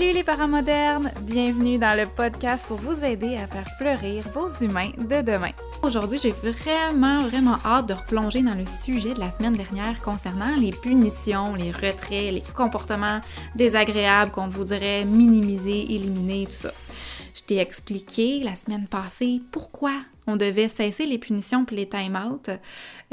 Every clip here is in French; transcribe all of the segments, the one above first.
Salut les parents modernes! Bienvenue dans le podcast pour vous aider à faire fleurir vos humains de demain. Aujourd'hui, j'ai vraiment, vraiment hâte de replonger dans le sujet de la semaine dernière concernant les punitions, les retraits, les comportements désagréables qu'on voudrait minimiser, éliminer, tout ça. Je t'ai expliqué la semaine passée pourquoi on devait cesser les punitions puis les time-out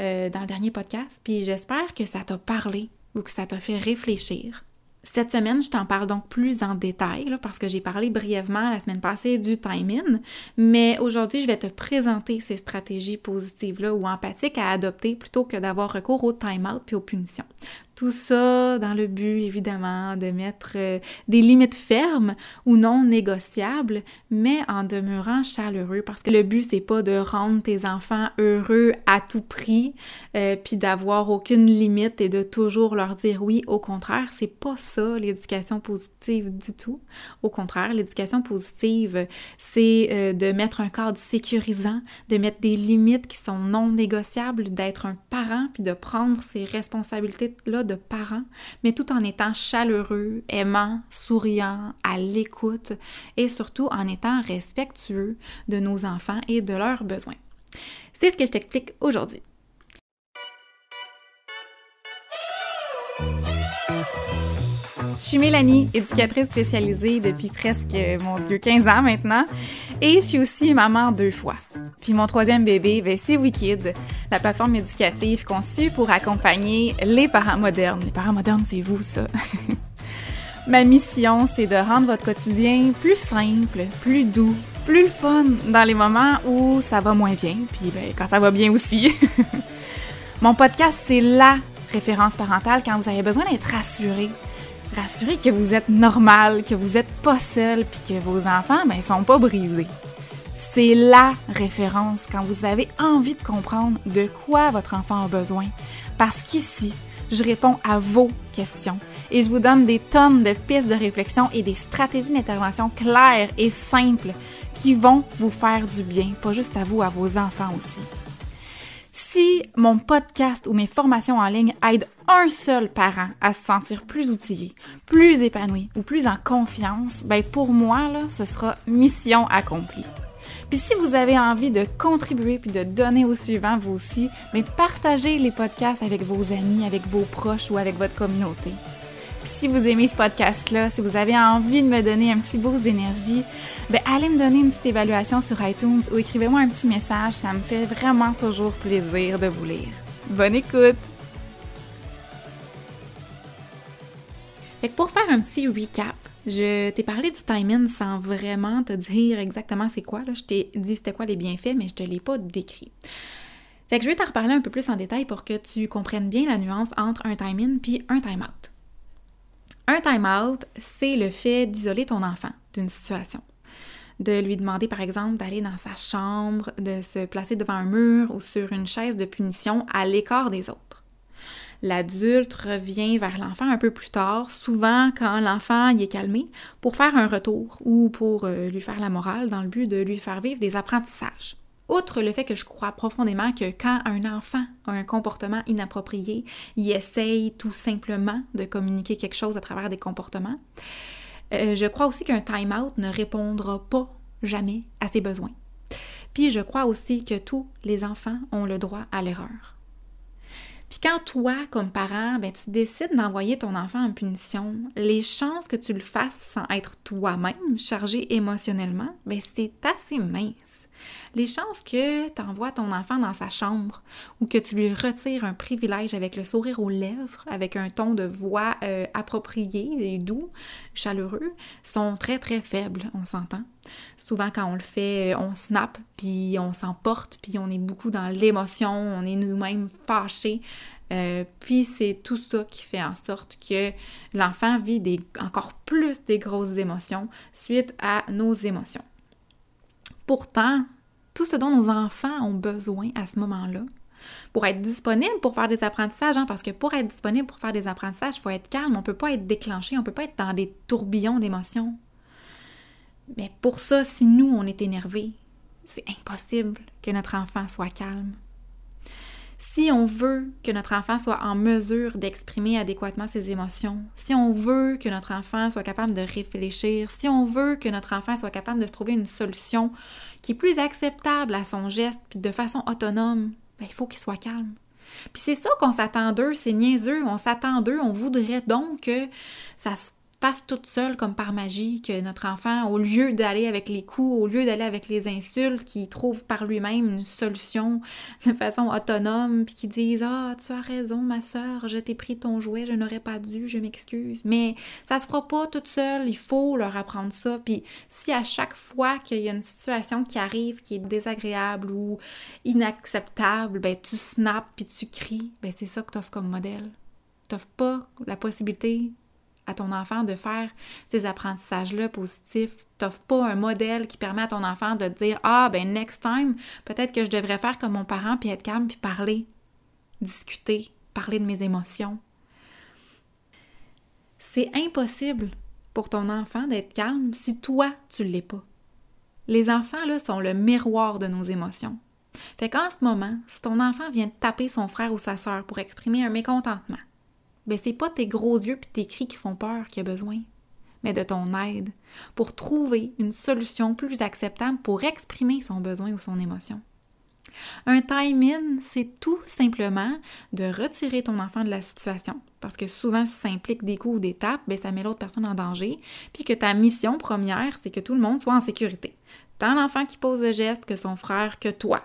euh, dans le dernier podcast, puis j'espère que ça t'a parlé ou que ça t'a fait réfléchir. Cette semaine, je t'en parle donc plus en détail parce que j'ai parlé brièvement la semaine passée du time-in, mais aujourd'hui, je vais te présenter ces stratégies positives-là ou empathiques à adopter plutôt que d'avoir recours au time-out puis aux punitions. Tout ça dans le but, évidemment, de mettre euh, des limites fermes ou non négociables, mais en demeurant chaleureux. Parce que le but, c'est pas de rendre tes enfants heureux à tout prix, euh, puis d'avoir aucune limite et de toujours leur dire oui. Au contraire, c'est pas ça l'éducation positive du tout. Au contraire, l'éducation positive, c'est euh, de mettre un cadre sécurisant, de mettre des limites qui sont non négociables, d'être un parent, puis de prendre ses responsabilités-là de parents, mais tout en étant chaleureux, aimant, souriant, à l'écoute et surtout en étant respectueux de nos enfants et de leurs besoins. C'est ce que je t'explique aujourd'hui. Je suis Mélanie, éducatrice spécialisée depuis presque, mon Dieu, 15 ans maintenant. Et je suis aussi maman deux fois. Puis mon troisième bébé, ben, c'est Wikid, la plateforme éducative conçue pour accompagner les parents modernes. Les parents modernes, c'est vous, ça. Ma mission, c'est de rendre votre quotidien plus simple, plus doux, plus fun dans les moments où ça va moins bien, puis ben, quand ça va bien aussi. Mon podcast, c'est la référence parentale quand vous avez besoin d'être rassuré, rassurez que vous êtes normal, que vous n'êtes pas seul, puis que vos enfants, ben, sont pas brisés. C'est la référence quand vous avez envie de comprendre de quoi votre enfant a besoin. Parce qu'ici, je réponds à vos questions et je vous donne des tonnes de pistes de réflexion et des stratégies d'intervention claires et simples qui vont vous faire du bien, pas juste à vous, à vos enfants aussi. Si mon podcast ou mes formations en ligne aident un seul parent à se sentir plus outillé, plus épanoui ou plus en confiance, ben pour moi, ce sera mission accomplie. Puis si vous avez envie de contribuer puis de donner au suivant vous aussi, mais partagez les podcasts avec vos amis, avec vos proches ou avec votre communauté si vous aimez ce podcast-là, si vous avez envie de me donner un petit boost d'énergie, ben allez me donner une petite évaluation sur iTunes ou écrivez-moi un petit message, ça me fait vraiment toujours plaisir de vous lire. Bonne écoute! Fait que pour faire un petit recap, je t'ai parlé du timing sans vraiment te dire exactement c'est quoi. Je t'ai dit c'était quoi les bienfaits, mais je te l'ai pas décrit. Fait que je vais t'en reparler un peu plus en détail pour que tu comprennes bien la nuance entre un time-in puis un time-out. Un time-out, c'est le fait d'isoler ton enfant d'une situation. De lui demander, par exemple, d'aller dans sa chambre, de se placer devant un mur ou sur une chaise de punition à l'écart des autres. L'adulte revient vers l'enfant un peu plus tard, souvent quand l'enfant y est calmé, pour faire un retour ou pour euh, lui faire la morale dans le but de lui faire vivre des apprentissages. Outre le fait que je crois profondément que quand un enfant a un comportement inapproprié, il essaye tout simplement de communiquer quelque chose à travers des comportements, euh, je crois aussi qu'un time-out ne répondra pas jamais à ses besoins. Puis je crois aussi que tous les enfants ont le droit à l'erreur. Puis quand toi, comme parent, ben, tu décides d'envoyer ton enfant en punition, les chances que tu le fasses sans être toi-même chargé émotionnellement, ben, c'est assez mince. Les chances que tu envoies ton enfant dans sa chambre ou que tu lui retires un privilège avec le sourire aux lèvres, avec un ton de voix euh, approprié et doux, chaleureux, sont très très faibles, on s'entend. Souvent quand on le fait, on snap, puis on s'emporte, puis on est beaucoup dans l'émotion, on est nous-mêmes fâchés. Euh, puis c'est tout ça qui fait en sorte que l'enfant vit encore plus des grosses émotions suite à nos émotions. Pourtant, tout ce dont nos enfants ont besoin à ce moment-là, pour être disponible pour faire des apprentissages, hein, parce que pour être disponible pour faire des apprentissages, il faut être calme, on ne peut pas être déclenché, on ne peut pas être dans des tourbillons d'émotions. Mais pour ça, si nous, on est énervé, c'est impossible que notre enfant soit calme. Si on veut que notre enfant soit en mesure d'exprimer adéquatement ses émotions, si on veut que notre enfant soit capable de réfléchir, si on veut que notre enfant soit capable de se trouver une solution qui est plus acceptable à son geste, de façon autonome, ben, il faut qu'il soit calme. Puis c'est ça qu'on s'attend d'eux, c'est niaiseux, on s'attend d'eux, on voudrait donc que ça se passe toute seule comme par magie, que notre enfant, au lieu d'aller avec les coups, au lieu d'aller avec les insultes, qu'il trouve par lui-même une solution de façon autonome, puis qu'il dise Ah, tu as raison, ma soeur, je t'ai pris ton jouet, je n'aurais pas dû, je m'excuse. Mais ça se fera pas toute seule, il faut leur apprendre ça. Puis si à chaque fois qu'il y a une situation qui arrive qui est désagréable ou inacceptable, ben tu snaps puis tu cries, ben c'est ça que tu offres comme modèle. Tu pas la possibilité à ton enfant de faire ces apprentissages-là positifs. T'offres pas un modèle qui permet à ton enfant de dire Ah, ben next time, peut-être que je devrais faire comme mon parent, puis être calme, puis parler, discuter, parler de mes émotions. C'est impossible pour ton enfant d'être calme si toi, tu l'es pas. Les enfants, là, sont le miroir de nos émotions. Fait qu'en ce moment, si ton enfant vient de taper son frère ou sa sœur pour exprimer un mécontentement, ben c'est pas tes gros yeux puis tes cris qui font peur qu'il a besoin, mais de ton aide pour trouver une solution plus acceptable pour exprimer son besoin ou son émotion. Un time-in, c'est tout simplement de retirer ton enfant de la situation. Parce que souvent, si ça implique des coups ou des tapes, ben, ça met l'autre personne en danger. Puis que ta mission première, c'est que tout le monde soit en sécurité. Tant l'enfant qui pose le geste que son frère que toi.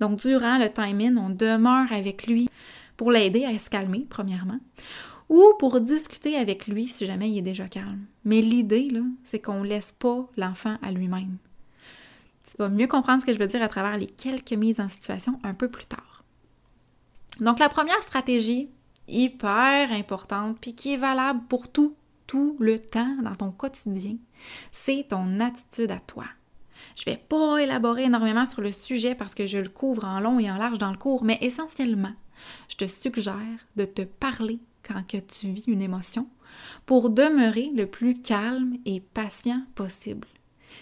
Donc, durant le time-in, on demeure avec lui pour l'aider à se calmer, premièrement, ou pour discuter avec lui si jamais il est déjà calme. Mais l'idée, là, c'est qu'on ne laisse pas l'enfant à lui-même. Tu vas mieux comprendre ce que je veux dire à travers les quelques mises en situation un peu plus tard. Donc, la première stratégie, hyper importante, puis qui est valable pour tout, tout le temps dans ton quotidien, c'est ton attitude à toi. Je vais pas élaborer énormément sur le sujet parce que je le couvre en long et en large dans le cours, mais essentiellement, je te suggère de te parler quand que tu vis une émotion pour demeurer le plus calme et patient possible.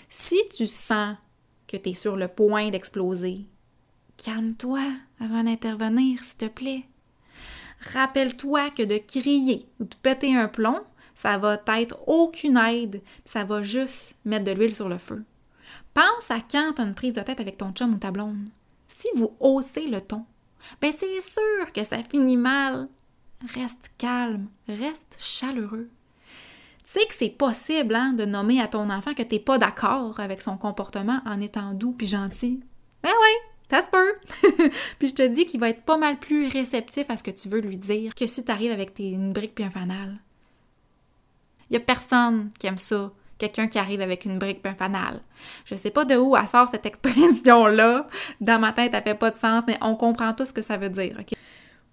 Si tu sens que tu es sur le point d'exploser, calme-toi avant d'intervenir, s'il te plaît. Rappelle-toi que de crier ou de péter un plomb, ça va être aucune aide, ça va juste mettre de l'huile sur le feu. Pense à quand tu as une prise de tête avec ton chum ou ta blonde. Si vous haussez le ton, ben c'est sûr que ça finit mal. Reste calme, reste chaleureux. Tu sais que c'est possible hein, de nommer à ton enfant que tu n'es pas d'accord avec son comportement en étant doux puis gentil. Ben oui, ça se peut. puis je te dis qu'il va être pas mal plus réceptif à ce que tu veux lui dire que si tu arrives avec tes, une brique puis un fanal. Il y a personne qui aime ça quelqu'un qui arrive avec une brique et un fanal. Je sais pas de où elle sort cette expression-là. Dans ma tête, elle fait pas de sens, mais on comprend tout ce que ça veut dire.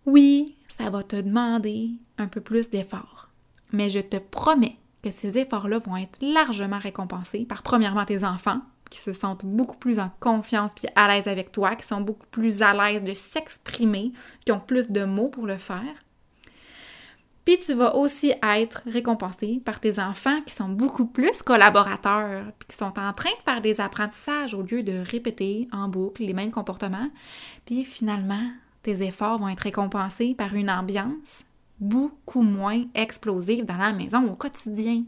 Oui, ça va te demander un peu plus d'efforts. Mais je te promets que ces efforts-là vont être largement récompensés par premièrement tes enfants, qui se sentent beaucoup plus en confiance puis à l'aise avec toi, qui sont beaucoup plus à l'aise de s'exprimer, qui ont plus de mots pour le faire. Puis tu vas aussi être récompensé par tes enfants qui sont beaucoup plus collaborateurs, puis qui sont en train de faire des apprentissages au lieu de répéter en boucle les mêmes comportements. Puis finalement, tes efforts vont être récompensés par une ambiance beaucoup moins explosive dans la maison au quotidien.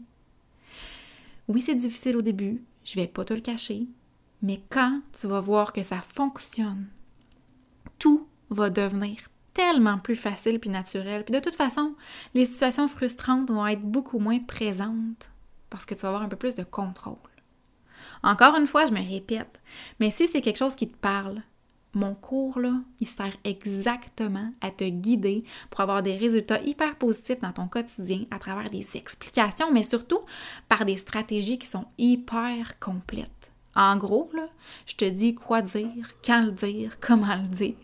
Oui, c'est difficile au début, je vais pas te le cacher, mais quand tu vas voir que ça fonctionne, tout va devenir tellement plus facile puis naturel. Puis de toute façon, les situations frustrantes vont être beaucoup moins présentes parce que tu vas avoir un peu plus de contrôle. Encore une fois, je me répète, mais si c'est quelque chose qui te parle, mon cours, là, il sert exactement à te guider pour avoir des résultats hyper positifs dans ton quotidien à travers des explications, mais surtout par des stratégies qui sont hyper complètes. En gros, là, je te dis quoi dire, quand le dire, comment le dire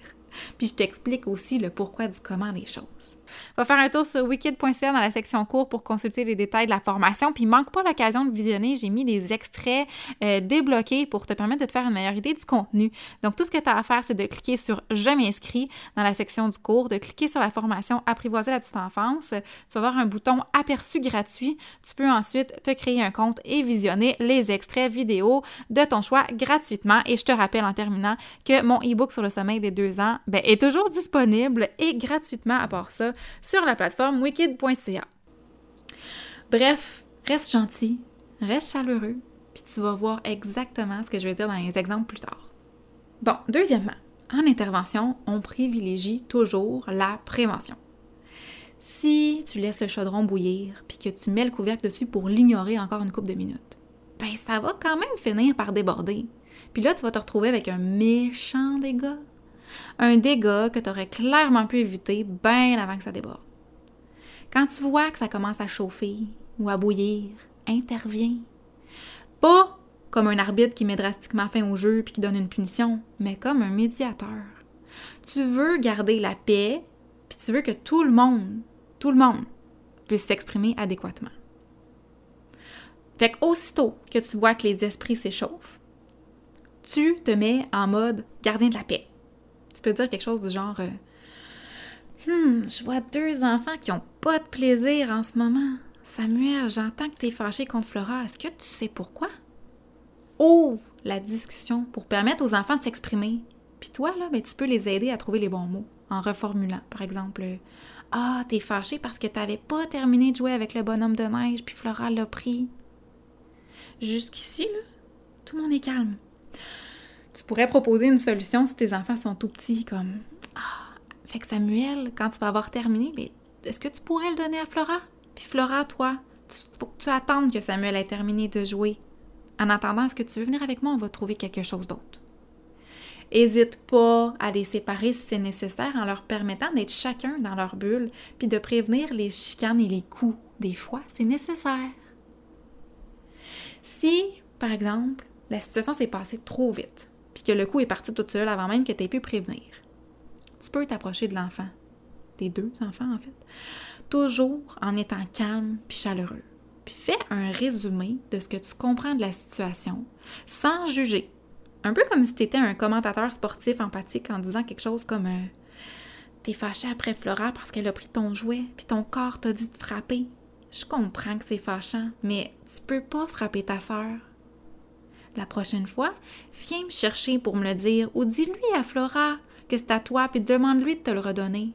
puis je t'explique aussi le pourquoi du comment des choses. Va faire un tour sur wicked.ca dans la section cours pour consulter les détails de la formation. Puis manque pas l'occasion de visionner. J'ai mis des extraits euh, débloqués pour te permettre de te faire une meilleure idée du contenu. Donc, tout ce que tu as à faire, c'est de cliquer sur Je m'inscris dans la section du cours, de cliquer sur la formation Apprivoiser la petite enfance. Tu vas avoir un bouton aperçu gratuit. Tu peux ensuite te créer un compte et visionner les extraits vidéo de ton choix gratuitement. Et je te rappelle en terminant que mon e-book sur le sommeil des deux ans ben, est toujours disponible et gratuitement à part ça sur la plateforme wicked.ca. Bref, reste gentil, reste chaleureux, puis tu vas voir exactement ce que je vais dire dans les exemples plus tard. Bon, deuxièmement, en intervention, on privilégie toujours la prévention. Si tu laisses le chaudron bouillir puis que tu mets le couvercle dessus pour l'ignorer encore une couple de minutes, ben ça va quand même finir par déborder. Puis là, tu vas te retrouver avec un méchant dégât. Un dégât que tu aurais clairement pu éviter bien avant que ça déborde. Quand tu vois que ça commence à chauffer ou à bouillir, interviens. Pas comme un arbitre qui met drastiquement fin au jeu puis qui donne une punition, mais comme un médiateur. Tu veux garder la paix, puis tu veux que tout le monde, tout le monde, puisse s'exprimer adéquatement. Fait qu'aussitôt que tu vois que les esprits s'échauffent, tu te mets en mode gardien de la paix. Tu peux dire quelque chose du genre euh, Hum, je vois deux enfants qui ont pas de plaisir en ce moment. Samuel, j'entends que tu es fâché contre Flora. Est-ce que tu sais pourquoi? Ouvre la discussion pour permettre aux enfants de s'exprimer. Puis toi, là, ben, tu peux les aider à trouver les bons mots en reformulant. Par exemple, Ah, t'es fâché parce que t'avais pas terminé de jouer avec le bonhomme de neige, puis Flora l'a pris. Jusqu'ici, tout le monde est calme. Tu pourrais proposer une solution si tes enfants sont tout petits, comme Ah, fait que Samuel, quand tu vas avoir terminé, ben, est-ce que tu pourrais le donner à Flora? Puis Flora, toi, il faut que tu attendes que Samuel ait terminé de jouer. En attendant, est-ce que tu veux venir avec moi? On va trouver quelque chose d'autre. Hésite pas à les séparer si c'est nécessaire en leur permettant d'être chacun dans leur bulle, puis de prévenir les chicanes et les coups. Des fois, c'est nécessaire. Si, par exemple, la situation s'est passée trop vite, puis que le coup est parti tout seul avant même que tu aies pu prévenir, tu peux t'approcher de l'enfant, des deux enfants en fait, toujours en étant calme puis chaleureux. Puis fais un résumé de ce que tu comprends de la situation, sans juger. Un peu comme si tu étais un commentateur sportif empathique en disant quelque chose comme euh, T'es fâché après Flora parce qu'elle a pris ton jouet, puis ton corps t'a dit de frapper. Je comprends que c'est fâchant, mais tu peux pas frapper ta sœur. La prochaine fois, viens me chercher pour me le dire ou dis-lui à Flora que c'est à toi puis demande-lui de te le redonner.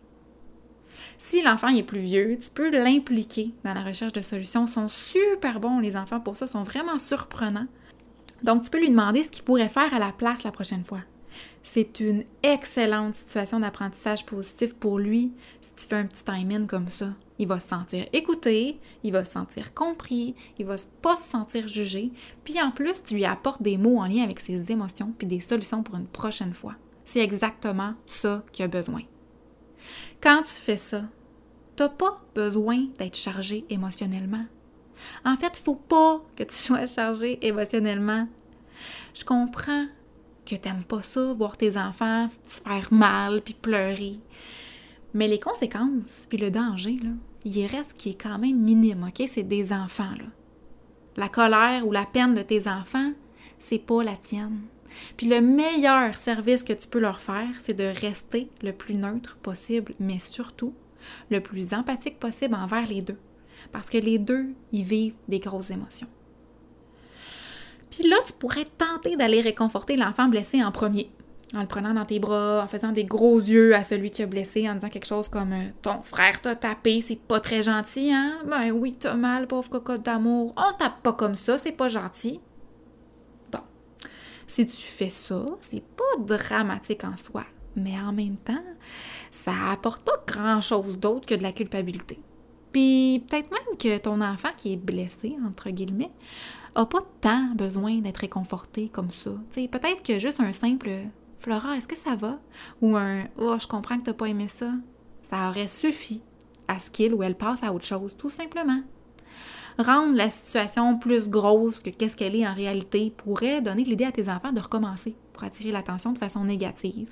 Si l'enfant est plus vieux, tu peux l'impliquer dans la recherche de solutions. Ils sont super bons, les enfants, pour ça, sont vraiment surprenants. Donc, tu peux lui demander ce qu'il pourrait faire à la place la prochaine fois. C'est une excellente situation d'apprentissage positif pour lui si tu fais un petit time-in comme ça. Il va se sentir écouté, il va se sentir compris, il va pas se sentir jugé, puis en plus, tu lui apportes des mots en lien avec ses émotions puis des solutions pour une prochaine fois. C'est exactement ça qu'il a besoin. Quand tu fais ça, t'as pas besoin d'être chargé émotionnellement. En fait, il faut pas que tu sois chargé émotionnellement. Je comprends que t'aimes pas ça, voir tes enfants se faire mal puis pleurer. Mais les conséquences puis le danger, là, il reste qui est quand même minime, OK? C'est des enfants, là. La colère ou la peine de tes enfants, c'est pas la tienne. Puis le meilleur service que tu peux leur faire, c'est de rester le plus neutre possible, mais surtout le plus empathique possible envers les deux. Parce que les deux, ils vivent des grosses émotions. Puis là, tu pourrais tenter d'aller réconforter l'enfant blessé en premier, en le prenant dans tes bras, en faisant des gros yeux à celui qui a blessé, en disant quelque chose comme Ton frère t'a tapé, c'est pas très gentil, hein? Ben oui, t'as mal, pauvre cocotte d'amour. On tape pas comme ça, c'est pas gentil. Bon. Si tu fais ça, c'est pas dramatique en soi. Mais en même temps, ça apporte pas grand-chose d'autre que de la culpabilité. Puis peut-être même que ton enfant qui est blessé, entre guillemets, a pas tant besoin d'être réconforté comme ça. Peut-être que juste un simple Flora, est-ce que ça va? Ou un Oh, je comprends que tu n'as pas aimé ça. Ça aurait suffi à ce qu'il ou elle passe à autre chose, tout simplement. Rendre la situation plus grosse que qu'est-ce qu'elle est en réalité pourrait donner l'idée à tes enfants de recommencer pour attirer l'attention de façon négative.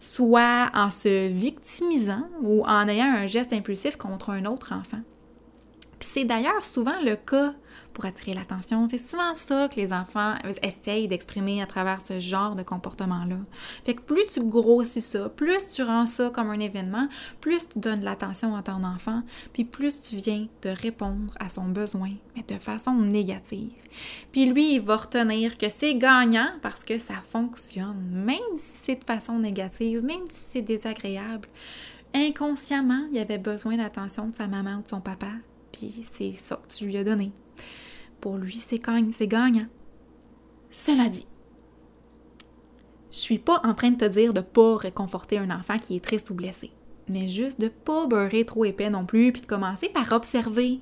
soit en se victimisant ou en ayant un geste impulsif contre un autre enfant. C'est d'ailleurs souvent le cas pour attirer l'attention. C'est souvent ça que les enfants essayent d'exprimer à travers ce genre de comportement-là. Fait que plus tu grossis ça, plus tu rends ça comme un événement, plus tu donnes de l'attention à ton enfant, puis plus tu viens de répondre à son besoin, mais de façon négative. Puis lui, il va retenir que c'est gagnant parce que ça fonctionne, même si c'est de façon négative, même si c'est désagréable. Inconsciemment, il avait besoin d'attention de sa maman ou de son papa, puis c'est ça que tu lui as donné. Pour lui, c'est gagnant. Cela dit, je suis pas en train de te dire de pas réconforter un enfant qui est triste ou blessé, mais juste de pas beurrer trop épais non plus, puis de commencer par observer,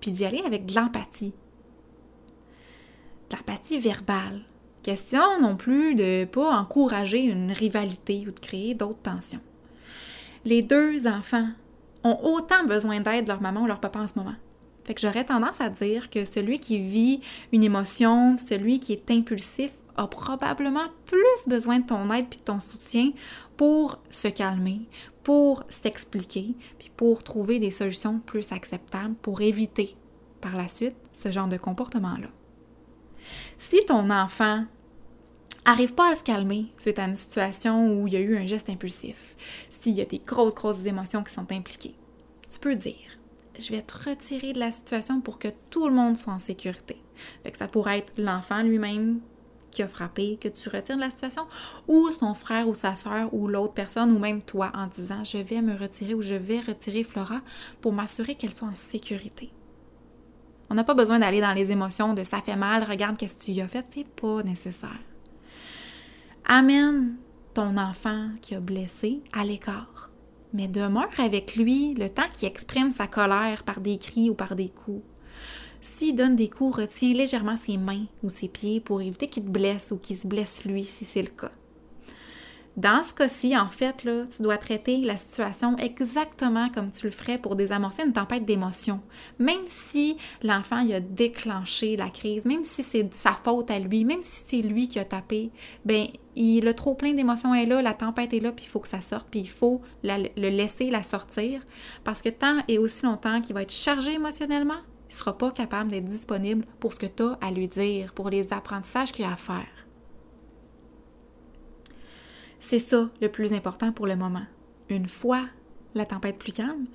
puis d'y aller avec de l'empathie. De l'empathie verbale. Question non plus de pas encourager une rivalité ou de créer d'autres tensions. Les deux enfants ont autant besoin d'aide de leur maman ou leur papa en ce moment. Fait que j'aurais tendance à dire que celui qui vit une émotion, celui qui est impulsif, a probablement plus besoin de ton aide puis de ton soutien pour se calmer, pour s'expliquer, puis pour trouver des solutions plus acceptables pour éviter par la suite ce genre de comportement-là. Si ton enfant arrive pas à se calmer suite à une situation où il y a eu un geste impulsif, s'il y a des grosses, grosses émotions qui sont impliquées, tu peux dire je vais te retirer de la situation pour que tout le monde soit en sécurité. Fait que ça pourrait être l'enfant lui-même qui a frappé, que tu retires de la situation, ou son frère ou sa soeur ou l'autre personne, ou même toi en disant je vais me retirer ou je vais retirer Flora pour m'assurer qu'elle soit en sécurité. On n'a pas besoin d'aller dans les émotions de ça fait mal, regarde qu'est-ce que tu y as fait, c'est pas nécessaire. Amène ton enfant qui a blessé à l'écart mais demeure avec lui le temps qu'il exprime sa colère par des cris ou par des coups. S'il donne des coups, retiens légèrement ses mains ou ses pieds pour éviter qu'il te blesse ou qu'il se blesse lui si c'est le cas. Dans ce cas-ci, en fait, là, tu dois traiter la situation exactement comme tu le ferais pour désamorcer une tempête d'émotions. Même si l'enfant a déclenché la crise, même si c'est sa faute à lui, même si c'est lui qui a tapé, ben il a trop plein d'émotions est là, la tempête est là, puis il faut que ça sorte, puis il faut le laisser la sortir, parce que tant et aussi longtemps qu'il va être chargé émotionnellement, il ne sera pas capable d'être disponible pour ce que tu as à lui dire, pour les apprentissages qu'il a à faire. C'est ça le plus important pour le moment. Une fois la tempête plus calme,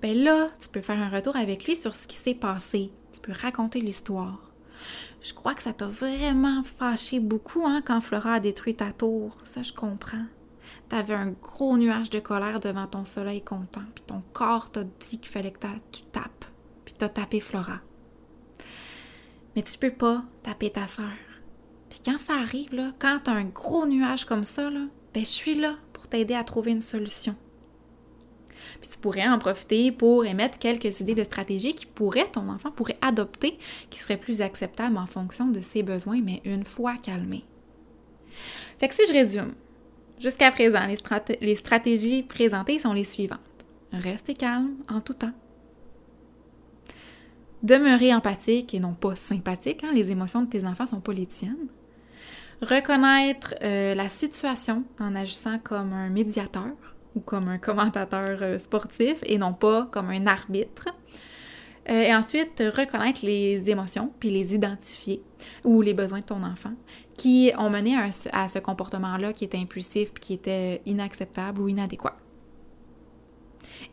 ben là, tu peux faire un retour avec lui sur ce qui s'est passé. Tu peux raconter l'histoire. Je crois que ça t'a vraiment fâché beaucoup hein, quand Flora a détruit ta tour. Ça, je comprends. T'avais un gros nuage de colère devant ton soleil content, puis ton corps t'a dit qu'il fallait que tu tapes, puis t'as tapé Flora. Mais tu peux pas taper ta sœur. Puis quand ça arrive, quand t'as un gros nuage comme ça, ben, je suis là pour t'aider à trouver une solution. Puis tu pourrais en profiter pour émettre quelques idées de stratégie qui pourraient, ton enfant pourrait adopter, qui seraient plus acceptables en fonction de ses besoins, mais une fois calmé. Fait que si je résume, jusqu'à présent, les, stratégies présentées sont les suivantes. Rester calme en tout temps. Demeurer empathique et non pas sympathique. Hein? Les émotions de tes enfants sont pas les tiennes reconnaître euh, la situation en agissant comme un médiateur ou comme un commentateur euh, sportif et non pas comme un arbitre. Euh, et ensuite, reconnaître les émotions puis les identifier ou les besoins de ton enfant qui ont mené à, à ce comportement-là qui était impulsif puis qui était inacceptable ou inadéquat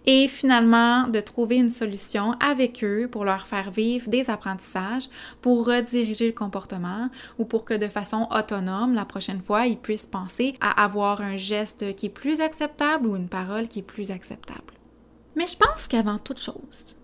et finalement de trouver une solution avec eux pour leur faire vivre des apprentissages, pour rediriger le comportement ou pour que de façon autonome, la prochaine fois, ils puissent penser à avoir un geste qui est plus acceptable ou une parole qui est plus acceptable. Mais je pense qu'avant toute chose,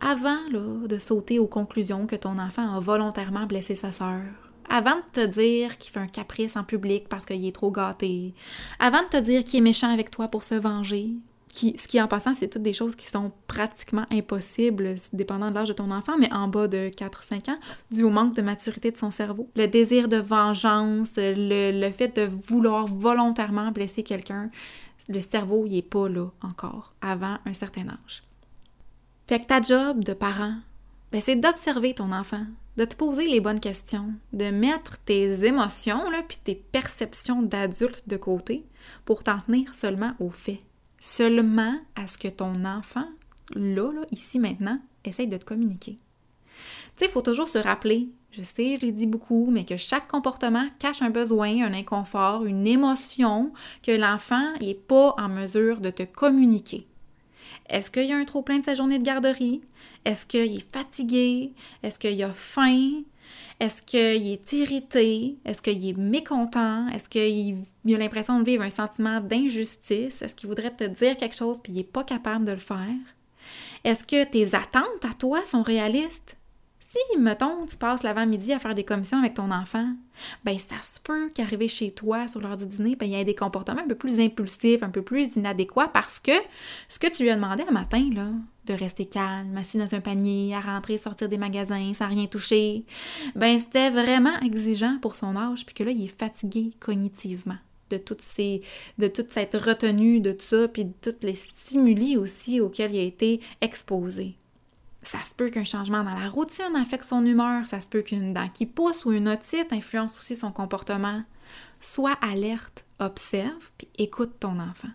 avant de sauter aux conclusions que ton enfant a volontairement blessé sa sœur, avant de te dire qu'il fait un caprice en public parce qu'il est trop gâté, avant de te dire qu'il est méchant avec toi pour se venger, ce qui, en passant, c'est toutes des choses qui sont pratiquement impossibles, dépendant de l'âge de ton enfant, mais en bas de 4-5 ans, dû au manque de maturité de son cerveau. Le désir de vengeance, le, fait de vouloir volontairement blesser quelqu'un, le cerveau, il est pas là encore, avant un certain âge. Fait que ta job de parent, ben, c'est d'observer ton enfant, de te poser les bonnes questions, de mettre tes émotions puis tes perceptions d'adulte de côté pour t'en tenir seulement aux faits. Seulement à ce que ton enfant, là, ici, maintenant, essaye de te communiquer. Tu sais, il faut toujours se rappeler, je sais, je l'ai dit beaucoup, mais que chaque comportement cache un besoin, un inconfort, une émotion que l'enfant n'est pas en mesure de te communiquer. Est-ce qu'il y a un trop plein de sa journée de garderie? Est-ce qu'il est fatigué? Est-ce qu'il a faim? Est-ce qu'il est irrité? Est-ce qu'il est mécontent? Est-ce qu'il a l'impression de vivre un sentiment d'injustice? Est-ce qu'il voudrait te dire quelque chose puis il n'est pas capable de le faire? Est-ce que tes attentes à toi sont réalistes? Si, mettons, tu passes l'avant-midi à faire des commissions avec ton enfant, ben ça se peut qu'arriver chez toi sur l'heure du dîner, ben il y ait des comportements un peu plus impulsifs, un peu plus inadéquats parce que ce que tu lui as demandé un matin, là, de rester calme, assis dans un panier, à rentrer, sortir des magasins sans rien toucher, ben c'était vraiment exigeant pour son âge, puis que là, il est fatigué cognitivement de de toute cette retenue de tout ça puis de tous les stimuli aussi auxquels il a été exposé. Ça se peut qu'un changement dans la routine affecte son humeur, ça se peut qu'une dent qui pousse ou une otite influence aussi son comportement. Sois alerte, observe, puis écoute ton enfant.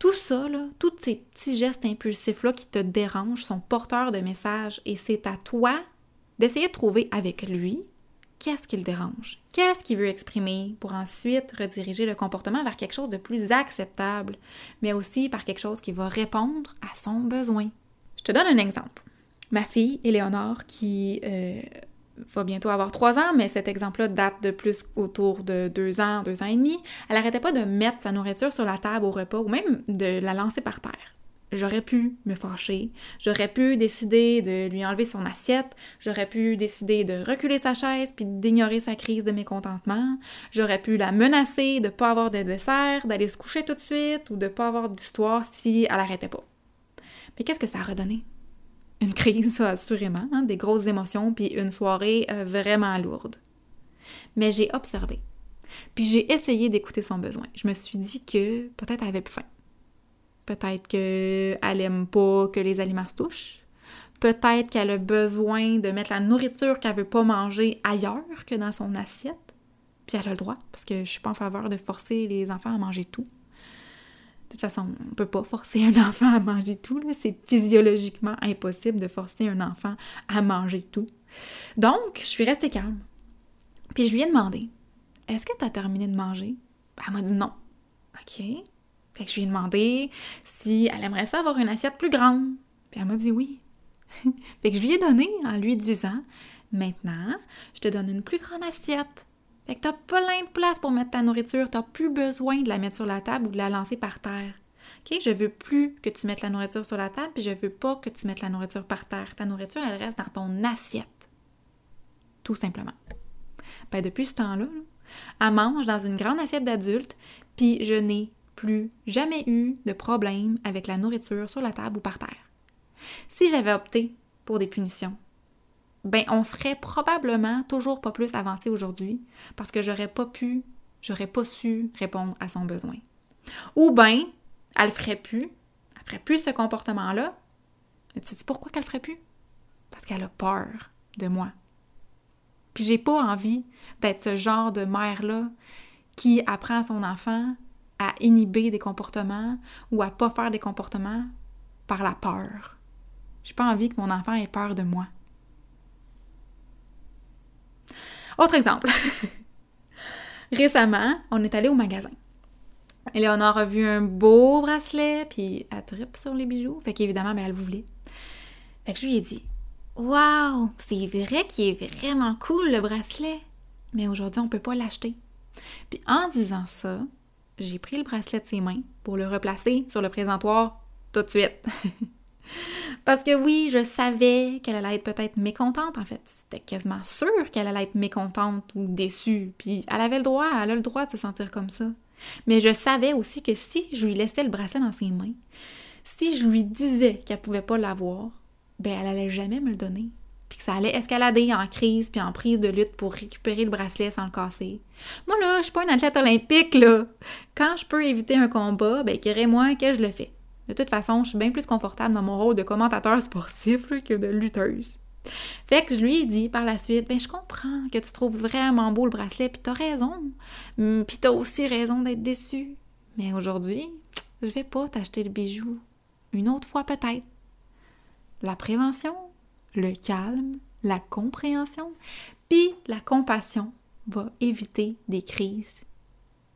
Tout ça, tous ces petits gestes impulsifs-là qui te dérangent sont porteurs de messages et c'est à toi d'essayer de trouver avec lui qu'est-ce qui le dérange, qu'est-ce qu'il veut exprimer pour ensuite rediriger le comportement vers quelque chose de plus acceptable, mais aussi par quelque chose qui va répondre à son besoin. Je te donne un exemple. Ma fille, Éléonore, qui euh, va bientôt avoir trois ans, mais cet exemple-là date de plus autour de deux ans, deux ans et demi, elle n'arrêtait pas de mettre sa nourriture sur la table au repas ou même de la lancer par terre. J'aurais pu me fâcher, j'aurais pu décider de lui enlever son assiette, j'aurais pu décider de reculer sa chaise puis d'ignorer sa crise de mécontentement, j'aurais pu la menacer de ne pas avoir de dessert, d'aller se coucher tout de suite ou de ne pas avoir d'histoire si elle n'arrêtait pas. Mais qu'est-ce que ça a redonné? Une crise, assurément, hein, des grosses émotions, puis une soirée euh, vraiment lourde. Mais j'ai observé. Puis j'ai essayé d'écouter son besoin. Je me suis dit que peut-être elle avait plus faim. Peut-être qu'elle aime pas que les aliments se touchent. Peut-être qu'elle a besoin de mettre la nourriture qu'elle veut pas manger ailleurs que dans son assiette. Puis elle a le droit, parce que je suis pas en faveur de forcer les enfants à manger tout. De toute façon, on ne peut pas forcer un enfant à manger tout. C'est physiologiquement impossible de forcer un enfant à manger tout. Donc, je suis restée calme. Puis je lui ai demandé Est-ce que tu as terminé de manger? Elle m'a dit non. OK. Fait que je lui ai demandé si elle aimerait ça avoir une assiette plus grande. Puis elle m'a dit oui. fait que je lui ai donné en lui disant Maintenant, je te donne une plus grande assiette. Fait que t'as plein de place pour mettre ta nourriture, t'as plus besoin de la mettre sur la table ou de la lancer par terre. OK? Je veux plus que tu mettes la nourriture sur la table, puis je veux pas que tu mettes la nourriture par terre. Ta nourriture, elle reste dans ton assiette. Tout simplement. Ben, depuis ce temps-là, elle mange dans une grande assiette d'adulte, puis je n'ai plus jamais eu de problème avec la nourriture sur la table ou par terre. Si j'avais opté pour des punitions, ben on serait probablement toujours pas plus avancé aujourd'hui parce que j'aurais pas pu, j'aurais pas su répondre à son besoin. Ou ben, elle ferait plus, elle ferait plus ce comportement-là. Mais tu sais pourquoi qu'elle ferait plus? Parce qu'elle a peur de moi. Puis j'ai pas envie d'être ce genre de mère-là qui apprend à son enfant à inhiber des comportements ou à pas faire des comportements par la peur. J'ai pas envie que mon enfant ait peur de moi. Autre exemple. Récemment, on est allé au magasin. Léonore a vu un beau bracelet, puis elle tripe sur les bijoux. Fait qu'évidemment, ben, elle voulait. Fait que je lui ai dit Waouh, c'est vrai qu'il est vraiment cool le bracelet, mais aujourd'hui, on peut pas l'acheter. Puis en disant ça, j'ai pris le bracelet de ses mains pour le replacer sur le présentoir tout de suite. Parce que oui, je savais qu'elle allait être peut-être mécontente, en fait. C'était quasiment sûr qu'elle allait être mécontente ou déçue. Puis elle avait le droit, elle a le droit de se sentir comme ça. Mais je savais aussi que si je lui laissais le bracelet dans ses mains, si je lui disais qu'elle pouvait pas l'avoir, ben elle allait jamais me le donner. Puis que ça allait escalader en crise puis en prise de lutte pour récupérer le bracelet sans le casser. Moi là, je suis pas une athlète olympique là. Quand je peux éviter un combat, ben moi que je le fais. De toute façon, je suis bien plus confortable dans mon rôle de commentateur sportif que de lutteuse. Fait que je lui ai dit par la suite, ben je comprends que tu trouves vraiment beau le bracelet, puis t'as raison. Hum, puis t'as aussi raison d'être déçu. Mais aujourd'hui, je vais pas t'acheter le bijou. Une autre fois peut-être. La prévention, le calme, la compréhension, puis la compassion va éviter des crises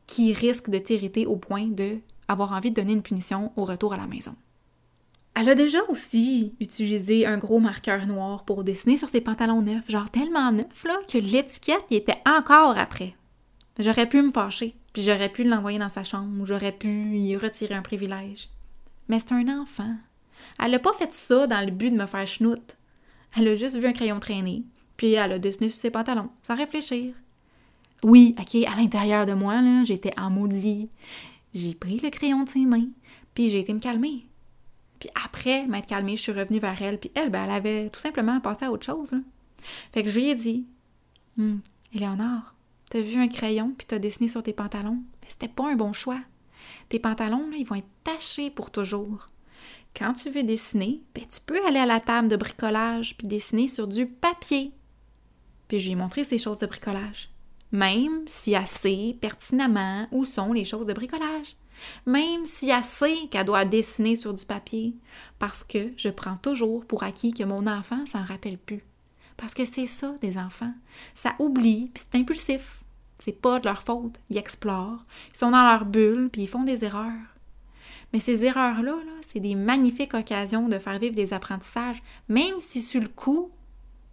qui risquent de t'irriter au point de avoir envie de donner une punition au retour à la maison. Elle a déjà aussi utilisé un gros marqueur noir pour dessiner sur ses pantalons neufs, genre tellement neufs là, que l'étiquette était encore après. J'aurais pu me fâcher, puis j'aurais pu l'envoyer dans sa chambre, ou j'aurais pu y retirer un privilège. Mais c'est un enfant. Elle n'a pas fait ça dans le but de me faire chenoute. Elle a juste vu un crayon traîner, puis elle a dessiné sur ses pantalons, sans réfléchir. Oui, ok, à l'intérieur de moi, là, j'étais en. J'ai pris le crayon de ses mains, puis j'ai été me calmer. Puis après m'être calmée, je suis revenue vers elle. Puis elle, ben, elle avait tout simplement passé à autre chose. Fait que je lui ai dit hum, t'as vu un crayon puis t'as dessiné sur tes pantalons? Mais c'était pas un bon choix. Tes pantalons, là, ils vont être tachés pour toujours. Quand tu veux dessiner, ben, tu peux aller à la table de bricolage puis dessiner sur du papier. Puis je lui ai montré ces choses de bricolage. Même si elle sait pertinemment où sont les choses de bricolage même si elle sait qu'elle doit dessiner sur du papier, parce que je prends toujours pour acquis que mon enfant s'en rappelle plus. Parce que c'est ça des enfants. Ça oublie, puis c'est impulsif. C'est pas de leur faute. Ils explorent, ils sont dans leur bulle, puis ils font des erreurs. Mais ces erreurs-là, -là, c'est des magnifiques occasions de faire vivre des apprentissages, même si sur le coup,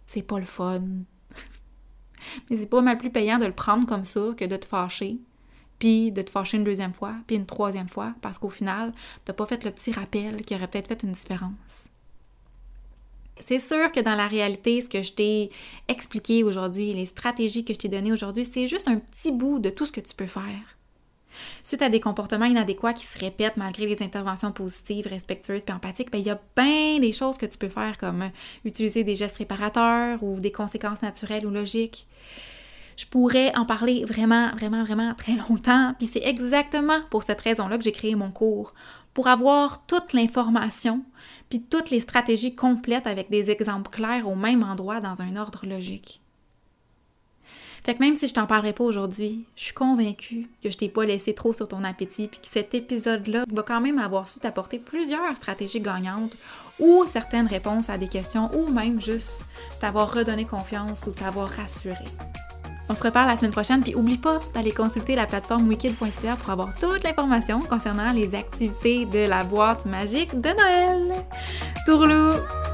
c'est pas le fun. Mais c'est pas mal plus payant de le prendre comme ça que de te fâcher, puis de te fâcher une deuxième fois, puis une troisième fois, parce qu'au final, t'as pas fait le petit rappel qui aurait peut-être fait une différence. C'est sûr que dans la réalité, ce que je t'ai expliqué aujourd'hui, les stratégies que je t'ai données aujourd'hui, c'est juste un petit bout de tout ce que tu peux faire. Suite à des comportements inadéquats qui se répètent malgré les interventions positives, respectueuses et empathiques, ben, il y a bien des choses que tu peux faire comme utiliser des gestes réparateurs ou des conséquences naturelles ou logiques. Je pourrais en parler vraiment, vraiment, vraiment très longtemps. Puis c'est exactement pour cette raison-là que j'ai créé mon cours. Pour avoir toute l'information, puis toutes les stratégies complètes avec des exemples clairs au même endroit dans un ordre logique. Fait que même si je t'en parlerai pas aujourd'hui, je suis convaincue que je t'ai pas laissé trop sur ton appétit, puis que cet épisode-là va quand même avoir su t'apporter plusieurs stratégies gagnantes ou certaines réponses à des questions, ou même juste t'avoir redonné confiance ou t'avoir rassuré. On se reparle la semaine prochaine, puis oublie pas d'aller consulter la plateforme wikid.ca pour avoir toute l'information concernant les activités de la boîte magique de Noël. Tourlou!